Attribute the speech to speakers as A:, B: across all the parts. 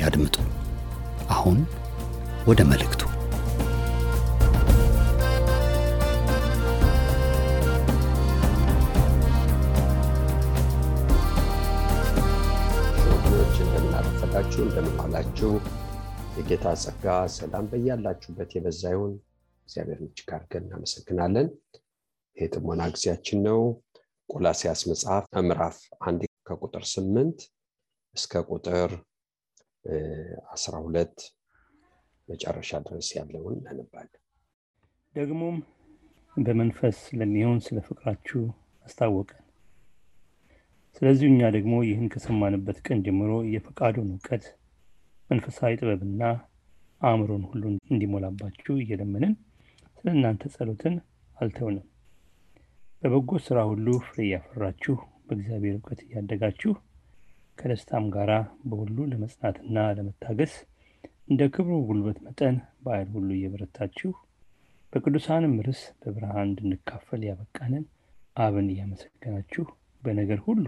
A: ያድምጡ። አሁን ወደ መልእክቱ።
B: ወገኖች እንደምናረፈዳችሁ እንደምንዋላችሁ የጌታ ጸጋ ሰላም በያላችሁበት የበዛ ይሁን። እግዚአብሔር እጅግ አድርገን እናመሰግናለን። ይህ ጥሞና ጊዜያችን ነው። ቆላሲያስ መጽሐፍ ምዕራፍ አንድ ከቁጥር ስምንት እስከ ቁጥር አስራ ሁለት መጨረሻ ድረስ ያለውን እናነባለን።
C: ደግሞም በመንፈስ ስለሚሆን ስለ ፍቅራችሁ አስታወቀን። ስለዚሁ እኛ ደግሞ ይህን ከሰማንበት ቀን ጀምሮ የፈቃዱን እውቀት መንፈሳዊ ጥበብና አእምሮን ሁሉ እንዲሞላባችሁ እየለመንን ስለ እናንተ ጸሎትን አልተውንም። በበጎ ሥራ ሁሉ ፍሬ እያፈራችሁ በእግዚአብሔር እውቀት እያደጋችሁ ከደስታም ጋር በሁሉ ለመጽናትና ለመታገስ እንደ ክብሩ ጉልበት መጠን በኃይል ሁሉ እየበረታችሁ በቅዱሳንም ርስ በብርሃን እንድንካፈል ያበቃንን አብን እያመሰገናችሁ በነገር ሁሉ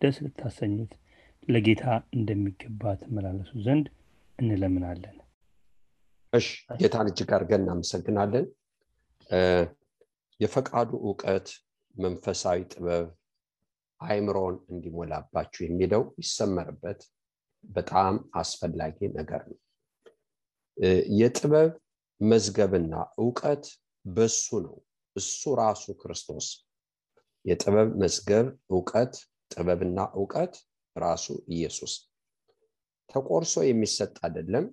C: ደስ ልታሰኙት ለጌታ እንደሚገባ ትመላለሱ ዘንድ እንለምናለን።
B: እሺ ጌታን እጅግ አድርገን እናመሰግናለን። የፈቃዱ እውቀት መንፈሳዊ ጥበብ አይምሮን እንዲሞላባችሁ የሚለው ይሰመርበት በጣም አስፈላጊ ነገር ነው። የጥበብ መዝገብና እውቀት በሱ ነው። እሱ ራሱ ክርስቶስ የጥበብ መዝገብ እውቀት፣ ጥበብና እውቀት ራሱ ኢየሱስ ተቆርሶ የሚሰጥ አይደለም።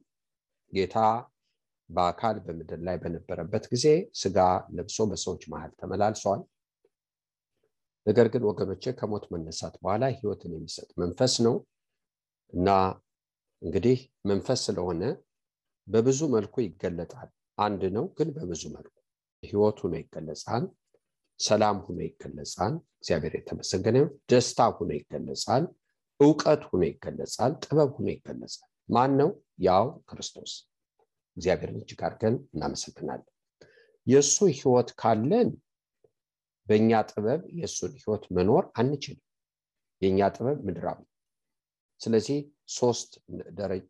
B: ጌታ በአካል በምድር ላይ በነበረበት ጊዜ ስጋ ለብሶ በሰዎች መሀል ተመላልሷል። ነገር ግን ወገኖቼ ከሞት መነሳት በኋላ ህይወትን የሚሰጥ መንፈስ ነው እና እንግዲህ መንፈስ ስለሆነ በብዙ መልኩ ይገለጣል። አንድ ነው፣ ግን በብዙ መልኩ ህይወት ሆኖ ይገለጻል። ሰላም ሆኖ ይገለጻል። እግዚአብሔር የተመሰገነ ደስታ ሆኖ ይገለጻል። እውቀት ሆኖ ይገለጻል። ጥበብ ሆኖ ይገለጻል። ማን ነው? ያው ክርስቶስ። እግዚአብሔርን እጅግ አድርገን እናመሰግናለን። የእሱ ህይወት ካለን በእኛ ጥበብ የእሱን ህይወት መኖር አንችልም። የእኛ ጥበብ ምድራዊ። ስለዚህ ሶስት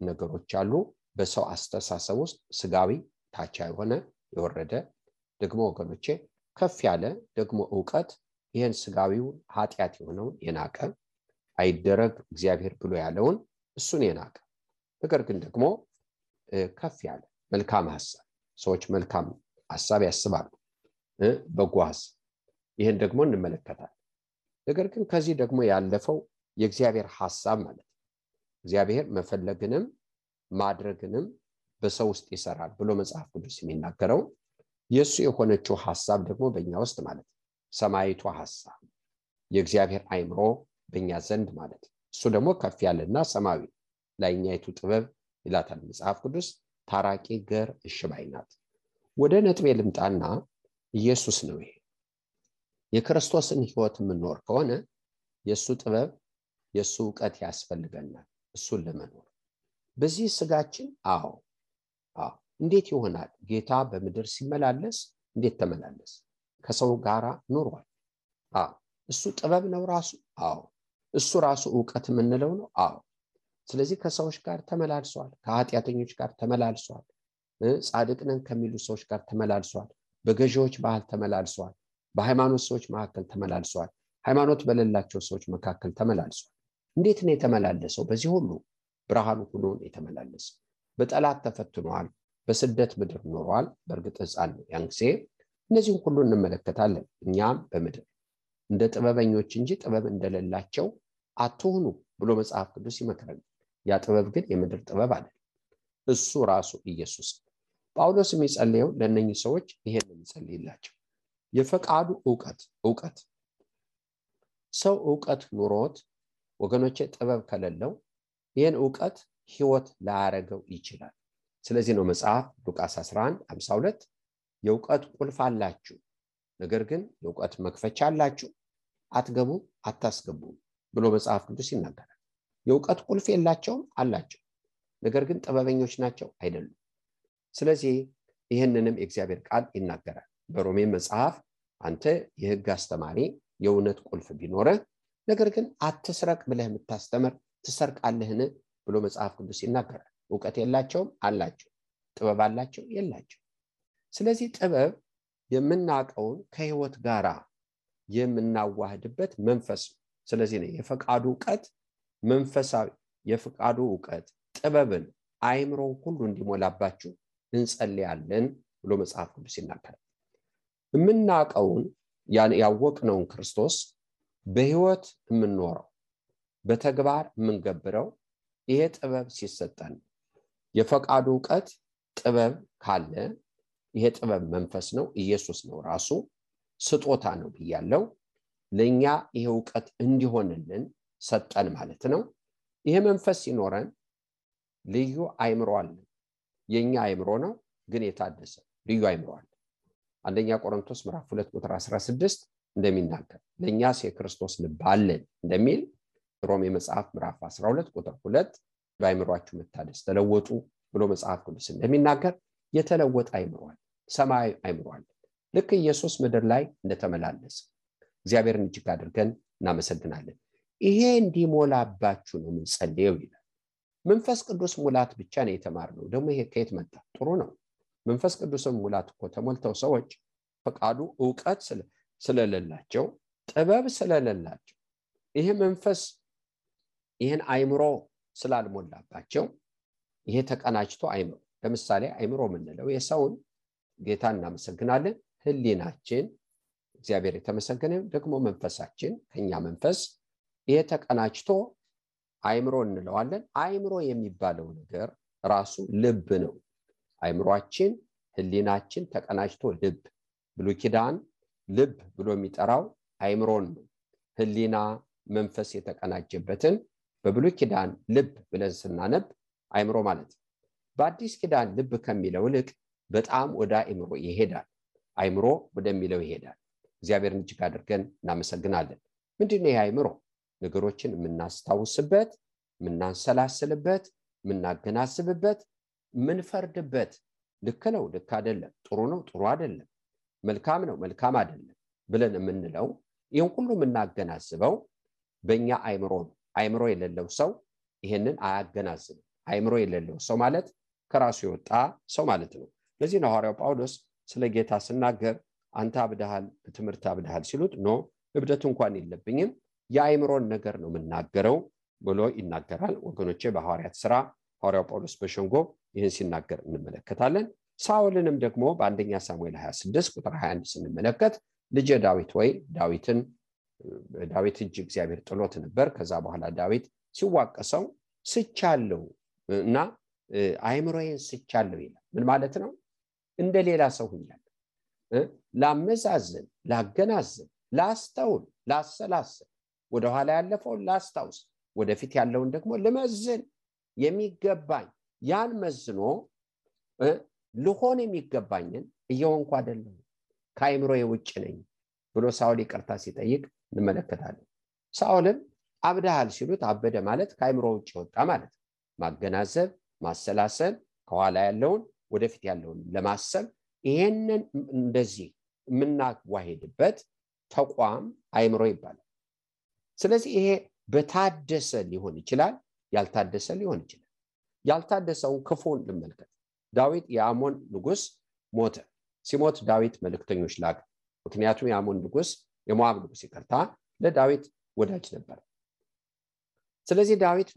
B: ነገሮች አሉ። በሰው አስተሳሰብ ውስጥ ስጋዊ፣ ታቻ የሆነ የወረደ። ደግሞ ወገኖቼ ከፍ ያለ ደግሞ እውቀት። ይህን ስጋዊውን ኃጢአት የሆነውን የናቀ። አይደረግ እግዚአብሔር ብሎ ያለውን እሱን የናቀ። ነገር ግን ደግሞ ከፍ ያለ መልካም ሀሳብ። ሰዎች መልካም ሀሳብ ያስባሉ፣ በጎ ሀሳብ ይህን ደግሞ እንመለከታለን። ነገር ግን ከዚህ ደግሞ ያለፈው የእግዚአብሔር ሀሳብ ማለት ነው። እግዚአብሔር መፈለግንም ማድረግንም በሰው ውስጥ ይሰራል ብሎ መጽሐፍ ቅዱስ የሚናገረው የእሱ የሆነችው ሀሳብ ደግሞ በእኛ ውስጥ ማለት ነው። ሰማይቷ የእግዚአብሔር አይምሮ በእኛ ዘንድ ማለት እሱ ደግሞ ከፍ ያለና ሰማዊ ላይኛይቱ ጥበብ ይላታል መጽሐፍ ቅዱስ። ታራቂ ገር እሽባይ ናት። ወደ ነጥቤ ልምጣና ኢየሱስ ነው ይሄ የክርስቶስን ህይወት የምንኖር ከሆነ የእሱ ጥበብ የእሱ እውቀት ያስፈልገናል። እሱን ለመኖር በዚህ ስጋችን አዎ አዎ። እንዴት ይሆናል? ጌታ በምድር ሲመላለስ እንዴት ተመላለስ? ከሰው ጋር ኖሯል። አዎ። እሱ ጥበብ ነው ራሱ? አዎ። እሱ ራሱ እውቀት የምንለው ነው? አዎ። ስለዚህ ከሰዎች ጋር ተመላልሷል ከኃጢአተኞች ጋር ተመላልሷል ጻድቅ ነን ከሚሉ ሰዎች ጋር ተመላልሷል በገዢዎች ባህል ተመላልሷል በሃይማኖት ሰዎች መካከል ተመላልሷል ሃይማኖት በሌላቸው ሰዎች መካከል ተመላልሷል እንዴት ነው የተመላለሰው በዚህ ሁሉ ብርሃኑ ሆኖ የተመላለሰ በጠላት ተፈትኗል። በስደት ምድር ኖሯል። በእርግጥ ሕፃን ነው ያን ጊዜ። እነዚህም ሁሉ እንመለከታለን። እኛም በምድር እንደ ጥበበኞች እንጂ ጥበብ እንደሌላቸው አትሁኑ ብሎ መጽሐፍ ቅዱስ ይመክረናል። ያ ጥበብ ግን የምድር ጥበብ አይደለም። እሱ ራሱ ኢየሱስ ጳውሎስ የሚጸልየው ለእነኚህ ሰዎች ይሄን የሚጸልይላቸው የፈቃዱ እውቀት እውቀት ሰው እውቀት ኑሮት ወገኖቼ ጥበብ ከሌለው ይህን እውቀት ህይወት ላያረገው ይችላል። ስለዚህ ነው መጽሐፍ ሉቃስ 11 52 የእውቀት ቁልፍ አላችሁ፣ ነገር ግን የእውቀት መክፈቻ አላችሁ፣ አትገቡም፣ አታስገቡም ብሎ መጽሐፍ ቅዱስ ይናገራል። የእውቀት ቁልፍ የላቸውም አላቸው፣ ነገር ግን ጥበበኞች ናቸው አይደሉም። ስለዚህ ይህንንም የእግዚአብሔር ቃል ይናገራል። በሮሜ መጽሐፍ አንተ የህግ አስተማሪ የእውነት ቁልፍ ቢኖርህ ነገር ግን አትስረቅ ብለህ የምታስተምር ትሰርቃለህን ብሎ መጽሐፍ ቅዱስ ይናገራል። እውቀት የላቸውም አላቸው። ጥበብ አላቸው የላቸው። ስለዚህ ጥበብ የምናውቀውን ከህይወት ጋር የምናዋህድበት መንፈስ ነው። ስለዚህ ነው የፈቃዱ እውቀት መንፈሳዊ የፈቃዱ እውቀት ጥበብን አይምሮን ሁሉ እንዲሞላባችሁ እንጸልያለን ብሎ መጽሐፍ ቅዱስ ይናገራል። የምናውቀውን ያወቅነውን ክርስቶስ በህይወት የምንኖረው በተግባር የምንገብረው ይሄ ጥበብ ሲሰጠን የፈቃዱ እውቀት ጥበብ ካለ ይሄ ጥበብ መንፈስ ነው፣ ኢየሱስ ነው ራሱ ስጦታ ነው ብያለው። ለእኛ ይሄ እውቀት እንዲሆንልን ሰጠን ማለት ነው። ይሄ መንፈስ ሲኖረን ልዩ አይምሮ አለን። የእኛ አይምሮ ነው ግን የታደሰ ልዩ አይምሮ አለ። አንደኛ ቆሮንቶስ ምዕራፍ 2 ቁጥር 16 እንደሚናገር ለእኛስ የክርስቶስ ልብ አለን እንደሚል ሮሜ መጽሐፍ ምዕራፍ 12 ቁጥር 2 በአይምሯችሁ መታደስ ተለወጡ ብሎ መጽሐፍ ቅዱስ እንደሚናገር የተለወጠ አይምሯል፣ ሰማያዊ አይምሯል። ልክ ኢየሱስ ምድር ላይ እንደተመላለሰ እግዚአብሔርን እጅግ አድርገን እናመሰግናለን። ይሄ እንዲሞላባችሁ ነው የምንጸልየው ይላል። መንፈስ ቅዱስ ሙላት ብቻ ነው የተማርነው። ደግሞ ይሄ ከየት መጣ? ጥሩ ነው። መንፈስ ቅዱስም ሙላት እኮ ተሞልተው ሰዎች ፈቃዱ እውቀት ስለሌላቸው ጥበብ ስለሌላቸው ይሄ መንፈስ ይህን አይምሮ ስላልሞላባቸው ይሄ ተቀናጅቶ አይምሮ ለምሳሌ አይምሮ የምንለው የሰውን ጌታ እናመሰግናለን። ህሊናችን እግዚአብሔር የተመሰገነ ደግሞ መንፈሳችን ከኛ መንፈስ ይሄ ተቀናጅቶ አይምሮ እንለዋለን። አይምሮ የሚባለው ነገር ራሱ ልብ ነው። አይምሯችን ህሊናችን ተቀናጅቶ ልብ ብሉይ ኪዳን ልብ ብሎ የሚጠራው አይምሮን ህሊና መንፈስ የተቀናጀበትን በብሉይ ኪዳን ልብ ብለን ስናነብ አይምሮ ማለት ነው። በአዲስ ኪዳን ልብ ከሚለው ይልቅ በጣም ወደ አይምሮ ይሄዳል። አይምሮ ወደሚለው ይሄዳል። እግዚአብሔርን እጅግ አድርገን እናመሰግናለን። ምንድን ይህ አይምሮ? ነገሮችን የምናስታውስበት፣ የምናንሰላስልበት፣ የምናገናዝብበት፣ የምንፈርድበት ልክ ነው፣ ልክ አይደለም፣ ጥሩ ነው፣ ጥሩ አይደለም፣ መልካም ነው፣ መልካም አይደለም ብለን የምንለው ይህን ሁሉ የምናገናዝበው በእኛ አይምሮ ነው። አይምሮ የሌለው ሰው ይሄንን አያገናዝብም። አይምሮ የሌለው ሰው ማለት ከራሱ የወጣ ሰው ማለት ነው። ለዚህ ነው ሐዋርያው ጳውሎስ ስለ ጌታ ስናገር አንተ አብድሃል፣ በትምህርት አብድሃል ሲሉት ኖ እብደት እንኳን የለብኝም የአይምሮን ነገር ነው የምናገረው ብሎ ይናገራል። ወገኖቼ በሐዋርያት ስራ ሐዋርያው ጳውሎስ በሸንጎ ይህን ሲናገር እንመለከታለን። ሳውልንም ደግሞ በአንደኛ ሳሙኤል 26 ቁጥር 21 ስንመለከት ልጄ ዳዊት ወይ ዳዊትን ዳዊት እጅ እግዚአብሔር ጥሎት ነበር። ከዛ በኋላ ዳዊት ሲዋቀሰው ስቻለው እና አይምሮዬን ስቻለው ይላል። ምን ማለት ነው? እንደ ሌላ ሰው ሁኛለሁ። ላመዛዝን፣ ላገናዝን፣ ላስተውል፣ ላሰላስል፣ ወደኋላ ያለፈውን ላስታውስ፣ ወደፊት ያለውን ደግሞ ልመዝን የሚገባኝ ያን መዝኖ ልሆን የሚገባኝን እየሆንኩ አይደለም ከአይምሮ የውጭ ነኝ ብሎ ሳውል ይቅርታ ሲጠይቅ እንመለከታለን። ሳውልም አብድሃል ሲሉት አበደ ማለት ከአይምሮ ውጭ ወጣ ማለት ማገናዘብ፣ ማሰላሰል፣ ከኋላ ያለውን ወደፊት ያለውን ለማሰብ ይሄንን እንደዚህ የምናዋሄድበት ተቋም አይምሮ ይባላል። ስለዚህ ይሄ በታደሰ ሊሆን ይችላል፣ ያልታደሰ ሊሆን ይችላል። ያልታደሰውን ክፉን ልመልከት። ዳዊት የአሞን ንጉስ ሞተ። ሲሞት ዳዊት መልእክተኞች ላከ። ምክንያቱም የአሞን ንጉስ የሞዓብ ንጉስ ይቅርታ ለዳዊት ወዳጅ ነበር። ስለዚህ ዳዊት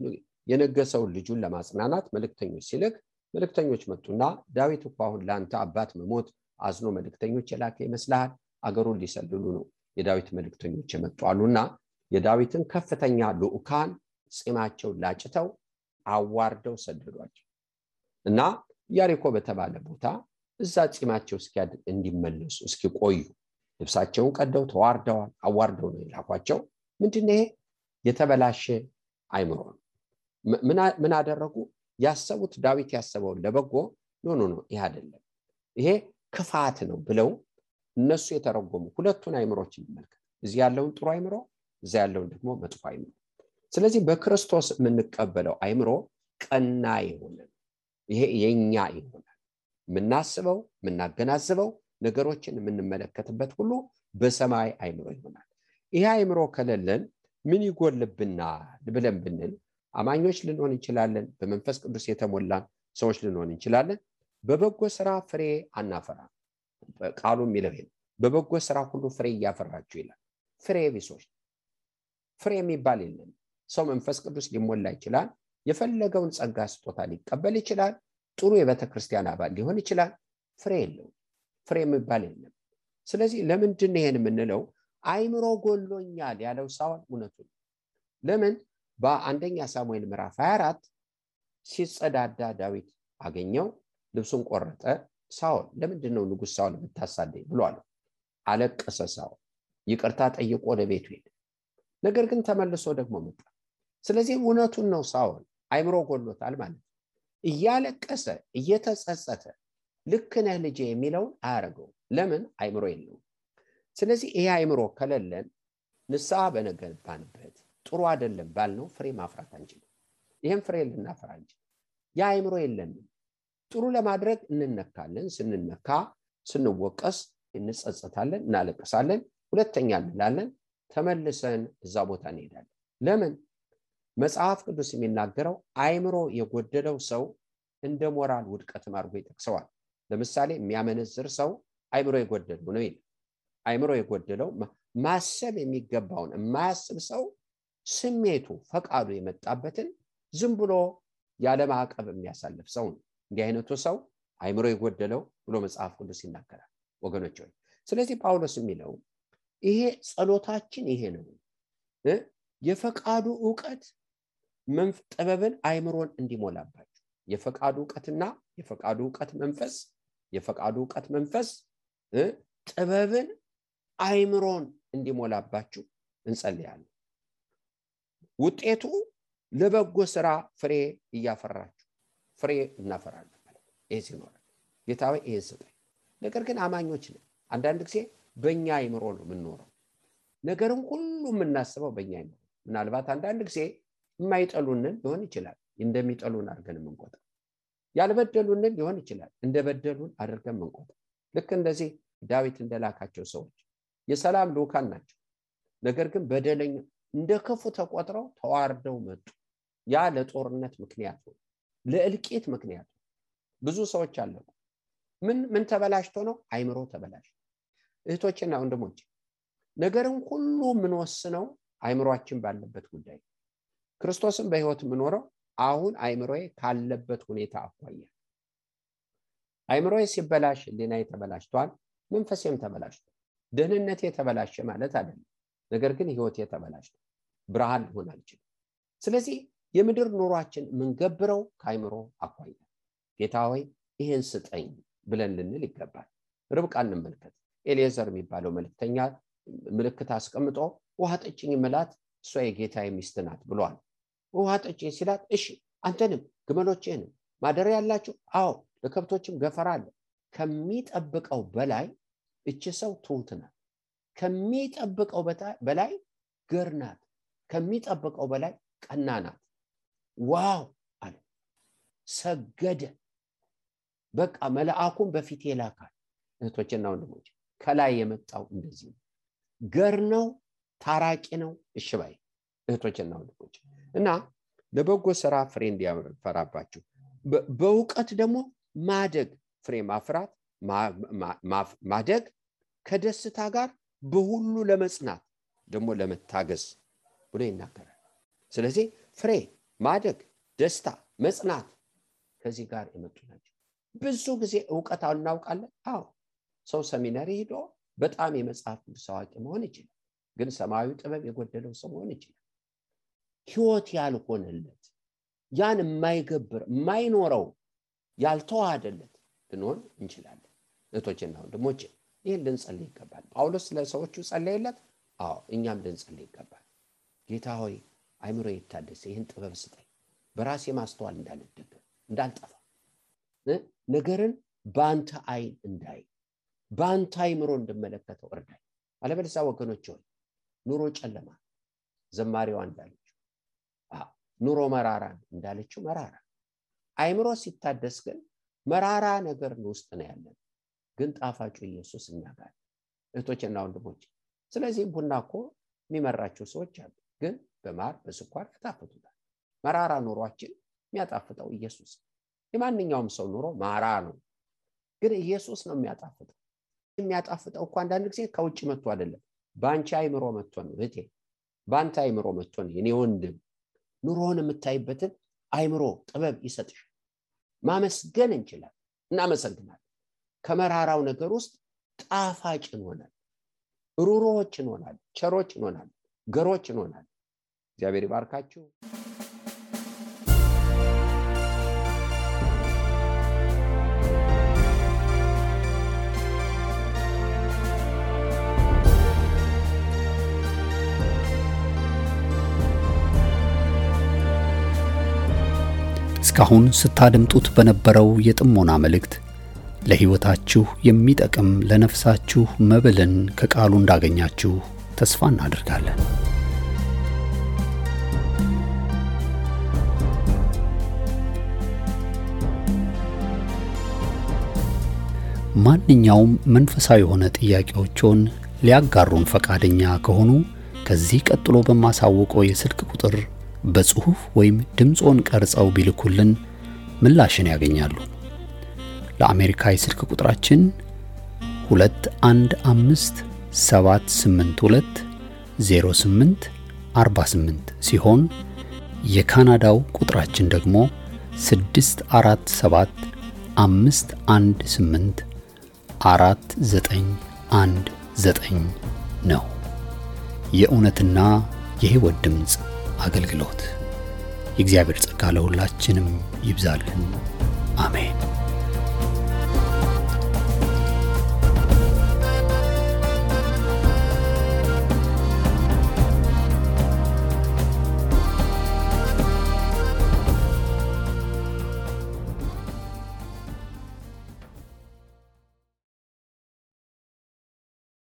B: የነገሰውን ልጁን ለማጽናናት መልእክተኞች ሲልክ መልእክተኞች መጡና ዳዊት እኮ አሁን ለአንተ አባት መሞት አዝኖ መልእክተኞች የላከ ይመስልሃል? አገሩን ሊሰልሉ ነው የዳዊት መልእክተኞች የመጡ አሉና የዳዊትን ከፍተኛ ልዑካን ፂማቸውን ላጭተው አዋርደው ሰደዷቸው። እና ኢያሪኮ በተባለ ቦታ እዛ ፂማቸው እስኪያድግ እንዲመለሱ እስኪቆዩ ልብሳቸውን ቀደው ተዋርደዋል። አዋርደው ነው የላኳቸው። ምንድን ይሄ? የተበላሸ አይምሮ ነው። ምን አደረጉ? ያሰቡት ዳዊት ያሰበውን ለበጎ no no no ይህ አይደለም። ይሄ ክፋት ነው ብለው እነሱ የተረጎሙ ሁለቱን አይምሮች እንመልከት። እዚህ ያለውን ጥሩ አይምሮ እዚ ያለውን ደግሞ መጥፎ አይምሮ ስለዚህ በክርስቶስ የምንቀበለው አይምሮ ቀና የሆነ ይሄ የኛ ይሆናል። የምናስበው የምናገናዝበው ነገሮችን የምንመለከትበት ሁሉ በሰማይ አይምሮ ይሆናል። ይሄ አይምሮ ከሌለን ምን ይጎልብናል ብለን ብንል አማኞች ልንሆን እንችላለን በመንፈስ ቅዱስ የተሞላን ሰዎች ልንሆን እንችላለን። በበጎ ስራ ፍሬ አናፈራ። ቃሉ የሚለው በበጎ ስራ ሁሉ ፍሬ እያፈራችሁ ይላል። ፍሬ ቢሶች ፍሬ የሚባል የለም ሰው መንፈስ ቅዱስ ሊሞላ ይችላል የፈለገውን ጸጋ ስጦታ ሊቀበል ይችላል ጥሩ የቤተ ክርስቲያን አባል ሊሆን ይችላል። ፍሬ የለው ፍሬ የሚባል የለም። ስለዚህ ለምንድን ይሄን የምንለው? አይምሮ ጎሎኛል ያለው ሳውል እውነቱ ለምን? በአንደኛ ሳሙኤል ምዕራፍ 24 ሲጸዳዳ ዳዊት አገኘው ልብሱን ቆረጠ ሳውል ለምንድን ነው ንጉሥ ሳውል ብታሳደኝ ብሎ አለ አለቀሰ ሳውል ይቅርታ ጠይቆ ወደ ቤቱ ሄደ። ነገር ግን ተመልሶ ደግሞ መጣ ስለዚህ እውነቱን ነው ሳውል አይምሮ ጎሎታል ማለት እያለቀሰ እየተጸጸተ ልክ ነህ ልጄ የሚለውን አያደርገው ለምን? አይምሮ የለውም። ስለዚህ ይሄ አይምሮ ከሌለን ንስሐ በነገባንበት ጥሩ አይደለም ባልነው ፍሬ ማፍራት አንችልም። ይህም ፍሬ ልናፈራ አንችል ያ አይምሮ የለንም። ጥሩ ለማድረግ እንነካለን ስንነካ ስንወቀስ እንጸጸታለን እናለቅሳለን። ሁለተኛ እንላለን? ተመልሰን እዛ ቦታ እንሄዳለን። ለምን መጽሐፍ ቅዱስ የሚናገረው አይምሮ የጎደለው ሰው እንደ ሞራል ውድቀትም አድርጎ ይጠቅሰዋል። ለምሳሌ የሚያመነዝር ሰው አይምሮ የጎደለው ነው ይላል። አይምሮ የጎደለው ማሰብ የሚገባውን የማያስብ ሰው ስሜቱ ፈቃዱ የመጣበትን ዝም ብሎ ያለ የሚያሳልፍ ሰው ነው። እንዲህ አይነቱ ሰው አይምሮ የጎደለው ብሎ መጽሐፍ ቅዱስ ይናገራል። ወገኖች ሆይ ስለዚህ ጳውሎስ የሚለው ይሄ ጸሎታችን ይሄ ነው። የፈቃዱ እውቀት ጥበብን አይምሮን እንዲሞላባቸው የፈቃዱ እውቀትና የፈቃዱ እውቀት መንፈስ የፈቃዱ እውቀት መንፈስ ጥበብን አይምሮን እንዲሞላባችሁ እንጸልያለን። ውጤቱ ለበጎ ስራ ፍሬ እያፈራችሁ ፍሬ እናፈራለን ማለት ይህ ሲኖረ ጌታ ይህን ስጠኝ። ነገር ግን አማኞች ነን። አንዳንድ ጊዜ በእኛ አይምሮ ነው የምንኖረው። ነገርን ሁሉ የምናስበው በእኛ አይምሮ ምናልባት አንዳንድ ጊዜ የማይጠሉንን ሊሆን ይችላል። እንደሚጠሉን አድርገን የምንቆጥር ያልበደሉንን ሊሆን ይችላል። እንደበደሉን አድርገን የምንቆጥር ልክ እንደዚህ ዳዊት እንደላካቸው ሰዎች የሰላም ልውካን ናቸው። ነገር ግን በደለኛ እንደ ክፉ ተቆጥረው ተዋርደው መጡ። ያ ለጦርነት ምክንያት ነው። ለእልቂት ምክንያት ብዙ ሰዎች አለቁ። ምን ምን ተበላሽቶ ነው? አይምሮ ተበላሽ። እህቶችና ወንድሞች ነገርን ሁሉ የምንወስነው አይምሯችን ባለበት ጉዳይ ክርስቶስን በህይወት የምኖረው አሁን አይምሮዬ ካለበት ሁኔታ አኳያ። አይምሮዬ ሲበላሽ ሌናዬ ተበላሽቷል መንፈሴም ተበላሽቷል። ደህንነቴ የተበላሸ ማለት አይደለም ነገር ግን ህይወቴ ተበላሽቷል። ብርሃን ሊሆን አልችልም። ስለዚህ የምድር ኑሯችን የምንገብረው ከአይምሮ አኳያ። ጌታ ሆይ ይህን ስጠኝ ብለን ልንል ይገባል። ርብቃ እንመልከት። ኤሌዘር የሚባለው መልክተኛ ምልክት አስቀምጦ ውሃ ጠጭኝ ምላት እሷ የጌታ ሚስት ናት ብሏል ውሃ ጠጭኝ ሲላት እሺ አንተንም ግመሎችህንም ማደሪያ ያላችሁ? አዎ ለከብቶችም ገፈራ አለ። ከሚጠብቀው በላይ እች ሰው ትሁት ናት። ከሚጠብቀው በላይ ገር ናት። ከሚጠብቀው በላይ ቀና ናት። ዋው አለ። ሰገደ። በቃ መልአኩን በፊት ይላካል እህቶችና ወንድሞች ከላይ የመጣው እንደዚህ ነው። ገር ነው ታራቂ ነው። እሽባይ እህቶችና ወንድሞች እና ለበጎ ስራ ፍሬ እንዲያፈራባችሁ በእውቀት ደግሞ ማደግ ፍሬ ማፍራት ማደግ ከደስታ ጋር በሁሉ ለመጽናት ደግሞ ለመታገዝ ብሎ ይናገራል ስለዚህ ፍሬ ማደግ ደስታ፣ መጽናት ከዚህ ጋር የመጡ ናቸው። ብዙ ጊዜ እውቀት እናውቃለን። አዎ ሰው ሰሚነሪ ሂዶ በጣም የመጽሐፍ ቅዱስ አዋቂ መሆን ይችላል። ግን ሰማያዊ ጥበብ የጎደለው ሰው መሆን ይችላል። ህይወት ያልሆነለት ያን የማይገብር የማይኖረው ያልተዋሃደለት ልንሆን እንችላለን። እህቶችና ወንድሞቼ ይህን ልንጸልይ ይገባል። ጳውሎስ ለሰዎቹ ጸለየለት። አዎ እኛም ልንጸልይ ይገባል። ጌታ ሆይ አይምሮ ይታደስ፣ ይህን ጥበብ ስጠኝ፣ በራሴ ማስተዋል እንዳልደገም እንዳልጠፋ፣ ነገርን በአንተ አይን እንዳይ፣ በአንተ አይምሮ እንድመለከተው እርዳኝ። አለበለዚያ ወገኖች ሆይ ኑሮ ጨለማ ዘማሪዋ እንዳለችው ኑሮ መራራ እንዳለችው መራራ አይምሮ ሲታደስ ግን መራራ ነገር ውስጥ ነው ያለን፣ ግን ጣፋጩ ኢየሱስ እኛ ጋር እህቶችና ወንድሞች። ስለዚህም ቡና እኮ የሚመራቸው ሰዎች አሉ፣ ግን በማር በስኳር ያጣፍጡታል። መራራ ኑሯችን የሚያጣፍጠው ኢየሱስ። የማንኛውም ሰው ኑሮ ማራ ነው፣ ግን ኢየሱስ ነው የሚያጣፍጠው። የሚያጣፍጠው እኮ አንዳንድ ጊዜ ከውጭ መጥቶ አይደለም፣ በአንቺ አይምሮ መጥቶ ነው እህቴ፣ በአንተ አይምሮ መጥቶ ነው የኔ ወንድም። ኑሮውን የምታይበትን አይምሮ ጥበብ ይሰጥሽ። ማመስገን እንችላል፣ እናመሰግናለን። ከመራራው ነገር ውስጥ ጣፋጭ እንሆናል፣ ሩሮዎች እንሆናል፣ ቸሮች እንሆናል፣ ገሮች እንሆናል። እግዚአብሔር ይባርካችሁ።
A: እስካሁን ስታደምጡት በነበረው የጥሞና መልእክት ለሕይወታችሁ የሚጠቅም ለነፍሳችሁ መብልን ከቃሉ እንዳገኛችሁ ተስፋ እናደርጋለን። ማንኛውም መንፈሳዊ የሆነ ጥያቄዎችን ሊያጋሩን ፈቃደኛ ከሆኑ ከዚህ ቀጥሎ በማሳወቀው የስልክ ቁጥር በጽሑፍ ወይም ድምፆን ቀርጸው ቢልኩልን ምላሽን ያገኛሉ። ለአሜሪካ የስልክ ቁጥራችን 215782 08 48 ሲሆን የካናዳው ቁጥራችን ደግሞ 647 518 4919 ነው። የእውነትና የሕይወት ድምፅ አገልግሎት የእግዚአብሔር ጸጋ ለሁላችንም ይብዛልን። አሜን።